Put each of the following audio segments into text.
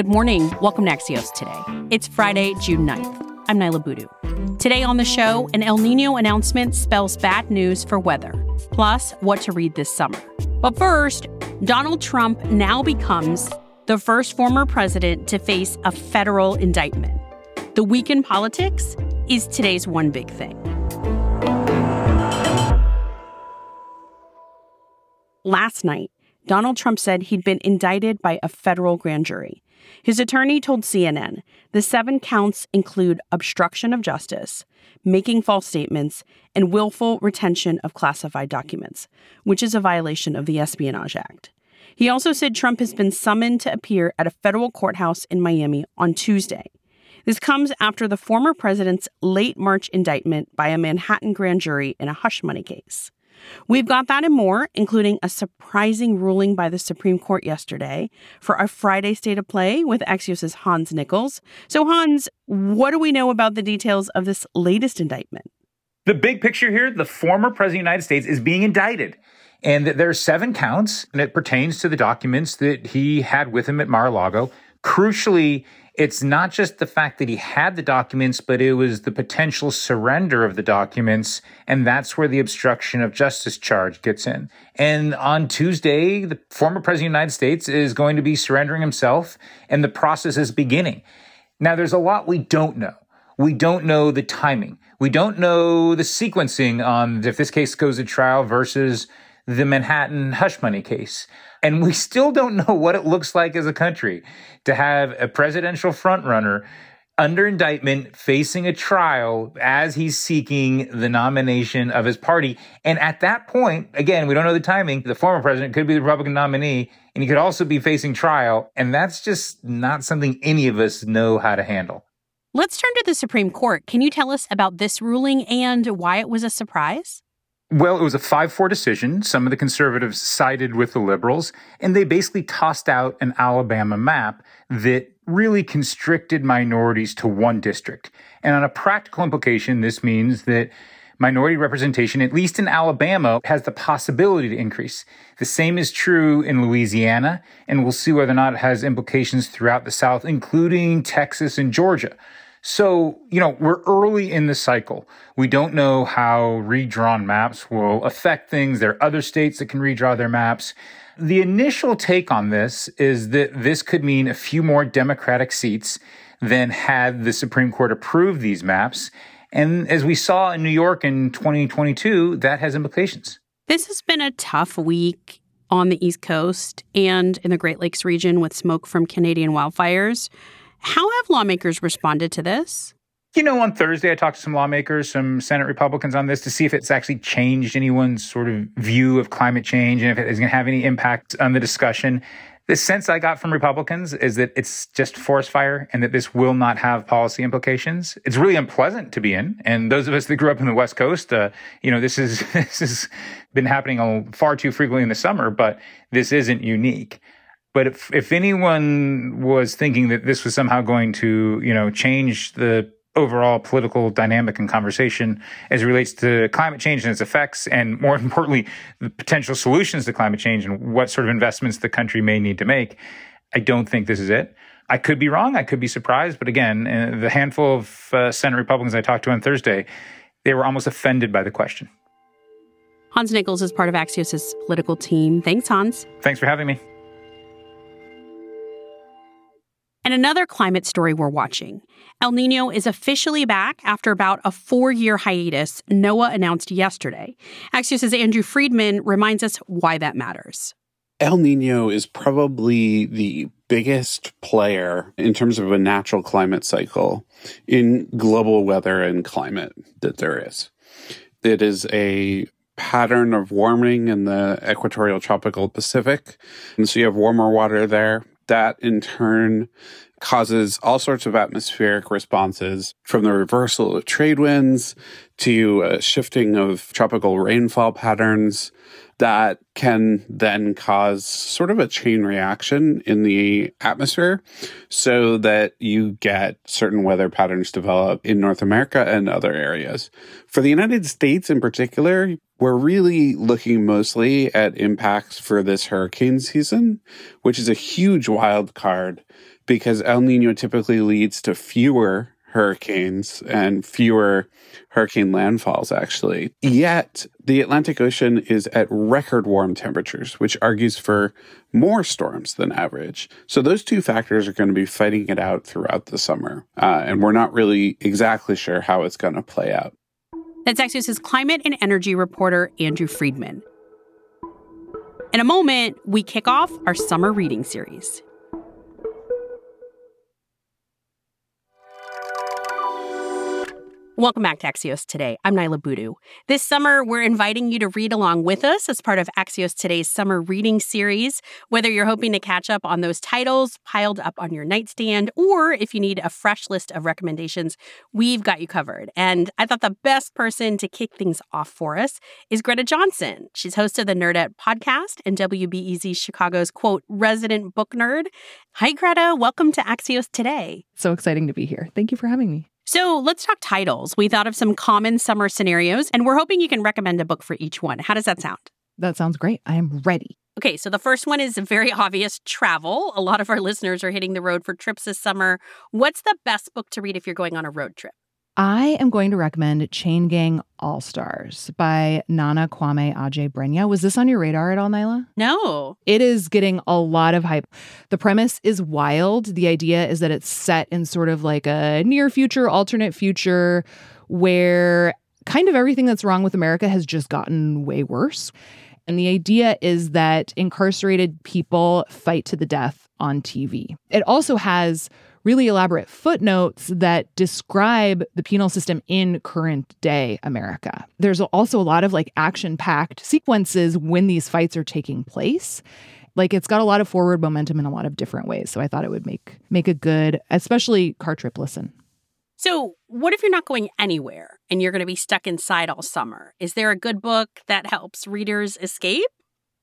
Good morning. Welcome to Axios today. It's Friday, June 9th. I'm Niala Boodhoo. Today on the show, an El Nino announcement spells bad news for weather, plus what to read this summer. But first, Donald Trump now becomes the first former president to face a federal indictment. The week in politics is today's one big thing. Last night, Donald Trump said he'd been indicted by a federal grand jury. His attorney told CNN the seven counts include obstruction of justice, making false statements, and willful retention of classified documents, which is a violation of the Espionage Act. He also said Trump has been summoned to appear at a federal courthouse in Miami on Tuesday. This comes after the former president's late March indictment by a Manhattan grand jury in a hush money case. We've got that and more, including a surprising ruling by the Supreme Court yesterday for our Friday State of Play with Axios' Hans Nichols. So, Hans, what do we know about the details of this latest indictment? The big picture here the former president of the United States is being indicted. And there are seven counts, and it pertains to the documents that he had with him at Mar a Lago. Crucially, it's not just the fact that he had the documents, but it was the potential surrender of the documents. And that's where the obstruction of justice charge gets in. And on Tuesday, the former president of the United States is going to be surrendering himself, and the process is beginning. Now, there's a lot we don't know. We don't know the timing. We don't know the sequencing on if this case goes to trial versus the Manhattan hush money case. And we still don't know what it looks like as a country to have a presidential frontrunner under indictment facing a trial as he's seeking the nomination of his party. And at that point, again, we don't know the timing. The former president could be the Republican nominee and he could also be facing trial. And that's just not something any of us know how to handle. Let's turn to the Supreme Court. Can you tell us about this ruling and why it was a surprise? Well, it was a 5 4 decision. Some of the conservatives sided with the liberals, and they basically tossed out an Alabama map that really constricted minorities to one district. And on a practical implication, this means that minority representation, at least in Alabama, has the possibility to increase. The same is true in Louisiana, and we'll see whether or not it has implications throughout the South, including Texas and Georgia. So, you know, we're early in the cycle. We don't know how redrawn maps will affect things. There are other states that can redraw their maps. The initial take on this is that this could mean a few more Democratic seats than had the Supreme Court approved these maps. And as we saw in New York in 2022, that has implications. This has been a tough week on the East Coast and in the Great Lakes region with smoke from Canadian wildfires. How have lawmakers responded to this? You know, on Thursday, I talked to some lawmakers, some Senate Republicans on this to see if it's actually changed anyone's sort of view of climate change and if it is going to have any impact on the discussion. The sense I got from Republicans is that it's just forest fire and that this will not have policy implications. It's really unpleasant to be in. And those of us that grew up in the West Coast, uh, you know, this is, this has been happening far too frequently in the summer, but this isn't unique. But if, if anyone was thinking that this was somehow going to, you know, change the overall political dynamic and conversation as it relates to climate change and its effects, and more importantly, the potential solutions to climate change and what sort of investments the country may need to make, I don't think this is it. I could be wrong. I could be surprised. But again, uh, the handful of uh, Senate Republicans I talked to on Thursday, they were almost offended by the question. Hans Nichols is part of Axios' political team. Thanks, Hans. Thanks for having me. And another climate story we're watching. El Nino is officially back after about a four year hiatus, NOAA announced yesterday. Axios' Andrew Freedman reminds us why that matters. El Nino is probably the biggest player in terms of a natural climate cycle in global weather and climate that there is. It is a pattern of warming in the equatorial tropical Pacific. And so you have warmer water there that in turn causes all sorts of atmospheric responses from the reversal of trade winds to a shifting of tropical rainfall patterns that can then cause sort of a chain reaction in the atmosphere so that you get certain weather patterns develop in North America and other areas. For the United States in particular, we're really looking mostly at impacts for this hurricane season, which is a huge wild card because El Nino typically leads to fewer hurricanes and fewer hurricane landfalls, actually. Yet, the Atlantic Ocean is at record warm temperatures, which argues for more storms than average. So, those two factors are going to be fighting it out throughout the summer. Uh, and we're not really exactly sure how it's going to play out. That's Axios' climate and energy reporter, Andrew Freedman. In a moment, we kick off our summer reading series. Welcome back to Axios Today. I'm Niala Boodhoo. This summer, we're inviting you to read along with us as part of Axios Today's summer reading series. Whether you're hoping to catch up on those titles piled up on your nightstand, or if you need a fresh list of recommendations, we've got you covered. And I thought the best person to kick things off for us is Greta Johnsen. She's host of the Nerdette podcast and WBEZ Chicago's quote, resident book nerd. Hi, Greta. Welcome to Axios Today. So exciting to be here. Thank you for having me. So let's talk titles. We thought of some common summer scenarios, and we're hoping you can recommend a book for each one. How does that sound? That sounds great. I am ready. Okay, so the first one is very obvious travel. A lot of our listeners are hitting the road for trips this summer. What's the best book to read if you're going on a road trip? I am going to recommend Chain Gang All Stars by Nana Kwame Adjei-Brenyah. Was this on your radar at all, Niala? No. It is getting a lot of hype. The premise is wild. The idea is that it's set in sort of like a near future, alternate future where kind of everything that's wrong with America has just gotten way worse. And the idea is that incarcerated people fight to the death on TV. It also has really elaborate footnotes that describe the penal system in current day America. There's also a lot of like action packed sequences when these fights are taking place. Like it's got a lot of forward momentum in a lot of different ways. So I thought it would make make a good, especially car trip listen. So, what if you're not going anywhere and you're going to be stuck inside all summer? Is there a good book that helps readers escape?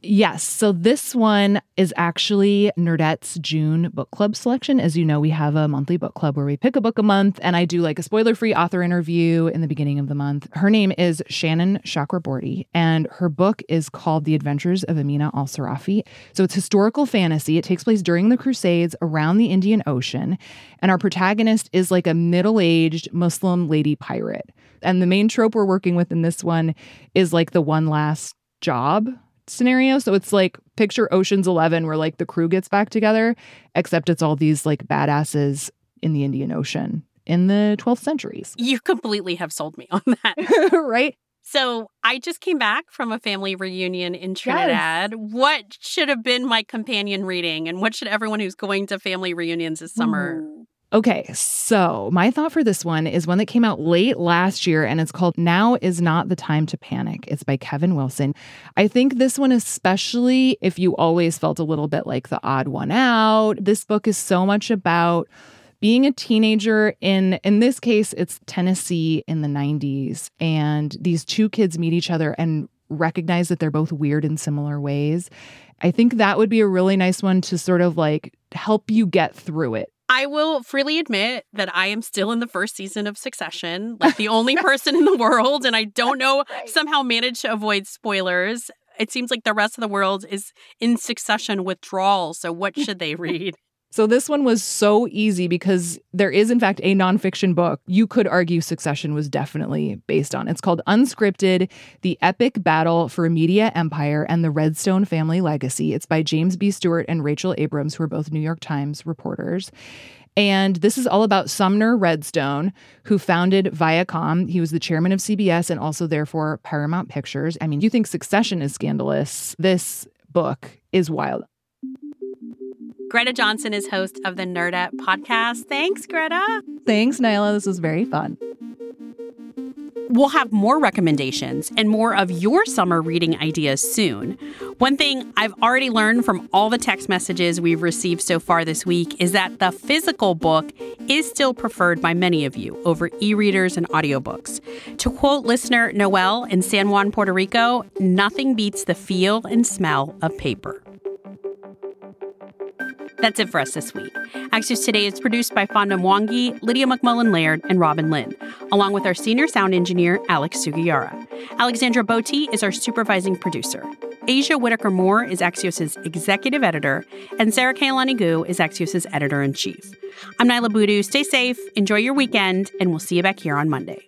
Yes. So this one is actually Nerdette's June book club selection. As you know, we have a monthly book club where we pick a book a month, and I do like a spoiler free author interview in the beginning of the month. Her name is Shannon Chakraborty, and her book is called The Adventures of Amina al Sirafi. So it's historical fantasy. It takes place during the Crusades around the Indian Ocean, and our protagonist is like a middle aged Muslim lady pirate. And the main trope we're working with in this one is like the one last job scenario. So it's like picture Ocean's 11 where like the crew gets back together, except it's all these like badasses in the Indian Ocean in the 12th centuries. You completely have sold me on that. right? So I just came back from a family reunion in Trinidad. Yes. What should have been my companion reading and what should everyone who's going to family reunions this summer Ooh. Okay, so my thought for this one is one that came out late last year and it's called Now is Not the Time to Panic. It's by Kevin Wilson. I think this one, especially if you always felt a little bit like the odd one out, this book is so much about being a teenager in in this case it's Tennessee in the 90s and these two kids meet each other and recognize that they're both weird in similar ways. I think that would be a really nice one to sort of like help you get through it I will freely admit that I am still in the first season of Succession, like the only person in the world, and I don't know right. somehow manage to avoid spoilers. It seems like the rest of the world is in Succession withdrawal. So, what should they read? So this one was so easy because there is, in fact, a nonfiction book you could argue Succession was definitely based on. It's called Unscripted The Epic Battle for a Media Empire and the Redstone Family Legacy. It's by James B. Stewart and Rachel Abrams, who are both New York Times reporters. And this is all about Sumner Redstone, who founded Viacom. He was the chairman of CBS and also, therefore, Paramount Pictures. I mean, you think Succession is scandalous. This book is wild. Greta Johnsen is host of the Nerdette podcast. Thanks, Greta. Thanks, Niala. This was very fun. We'll have more recommendations and more of your summer reading ideas soon. One thing I've already learned from all the text messages we've received so far this week is that the physical book is still preferred by many of you over e readers and audiobooks. To quote listener Noel in San Juan, Puerto Rico, nothing beats the feel and smell of paper. That's it for us this week. Axios Today is produced by Fonda Mwangi, Lydia McMullen Laird, and Robin Lynn, along with our senior sound engineer, Alex Sugiura. Alexandra Botti is our supervising producer. Aja Whitaker Moore is Axios' executive editor, and Sara Kehaulani Goo is Axios' editor in chief. I'm Niala Boodhoo. Stay safe, enjoy your weekend, and we'll see you back here on Monday.